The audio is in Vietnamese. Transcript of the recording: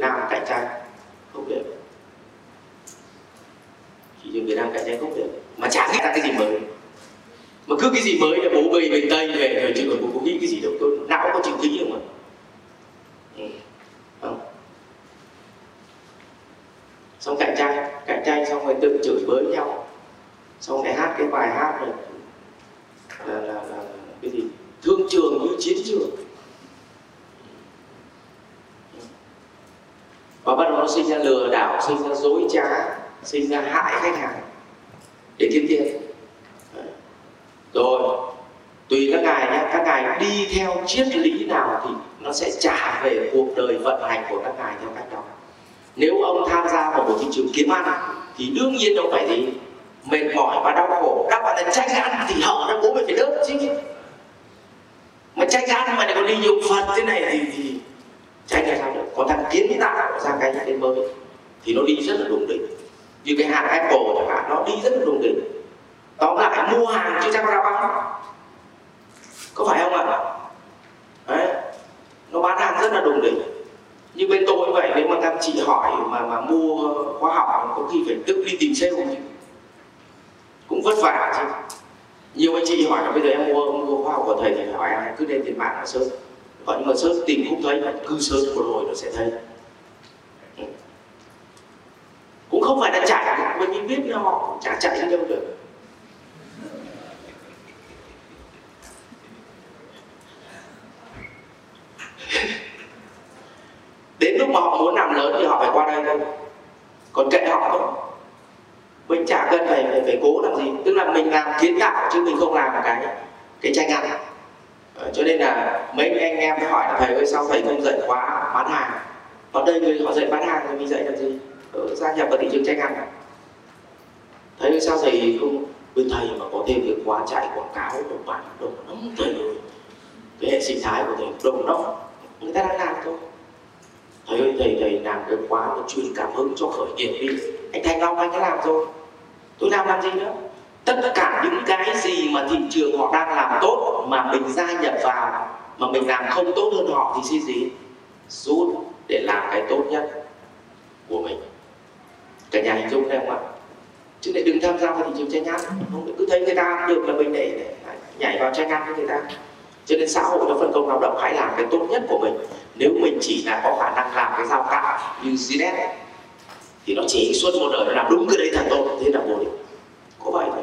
Nam cạnh tranh không được thị trường Việt Nam cạnh tranh không được mà chả nghĩ ra cái gì mới. Mà cứ cái gì mới là bố bê bên tây về rồi chứ còn bố có nghĩ cái gì đâu. Tôi não có chịu kỹ không mà. Ừ. không xong cạnh tranh cạnh tranh xong rồi tự chửi bới nhau. Xong lại hát cái bài hát này là, là, là, là cái gì? Thương trường như chiến trường và bắt đầu nó sinh ra lừa đảo sinh ra dối trá sinh ra hại khách hàng để kiếm tiền. Rồi tùy các ngài nhé các ngài đi theo triết lý nào thì nó sẽ trả về cuộc đời vận hành của các ngài theo cách đó. Nếu ông tham gia vào một thị trường kiếm ăn thì đương nhiên đâu phải gì? Mệt mỏi và đau khổ. Các bạn là tranh ăn thì họ nó bố mình phải đớp chứ. Mà tranh ăn mà lại còn đi nhiều phần thế này thì, thì tranh là sao? Có còn thằng kiến tạo ra cái cái mới, thì nó đi rất là đúng đỉnh như cái hàng apple chẳng hạn, nó đi rất là đúng đỉnh tóm lại, mua hàng chứ chẳng ra bán. Có phải không ạ? Đấy, nó bán hàng rất là đùng đỉnh như bên tôi vậy, nếu mà các chị hỏi mà mà mua khóa học có khi phải tự đi tìm sale cũng vất vả chứ. Nhiều anh chị hỏi là bây giờ em mua mua khóa học của thầy thì hỏi ai cứ lên tiền mạng là sớm còn nhưng mà sớm tìm không thấy cứ sớm một hồi nó sẽ thấy. Ừ. Cũng không phải là chạy mình biết là họ chả chạy đi đâu được. Đến lúc mà họ muốn làm lớn thì họ phải qua đây thôi. Còn kệ họ thôi. Mình chả cần phải, phải phải cố làm gì. Tức là mình làm kiến tạo chứ mình không làm cái cái tranh ăn cho nên là mấy anh em hỏi là thầy ơi sao thầy không dạy khóa bán hàng? Còn đây người họ dạy bán hàng thì mình dạy làm gì? Ừ, gia nhập vào thị trường tranh ăn à? thầy ơi sao thầy không bên thầy mà có thêm cái khóa chạy quảng cáo đồng bản đồng lắm thầy ơi. Cái hệ sinh thái của thầy đồng lắm người ta đang làm thôi. Thầy ơi thầy thầy làm cái khóa nó truyền cảm hứng cho khởi nghiệp đi. Anh thành long anh đã làm rồi. Tôi làm làm gì nữa? Tất cả những cái gì mà thị trường họ đang làm tốt mà mình gia nhập vào mà mình làm không tốt hơn họ thì xin gì? Rút để làm cái tốt nhất của mình. Cả nhà hình dung đây không ạ? Chứ lại đừng tham gia vào thị trường tranh ăn không cứ thấy người ta được là mình để, để nhảy vào tranh ăn với người ta. Cho nên xã hội nó phân công lao động hãy làm cái tốt nhất của mình. Nếu mình chỉ là có khả năng làm cái giao cắt như Zinet thì nó chỉ suốt một đời nó làm đúng cái đấy là tốt thế là vô địch có vậy thôi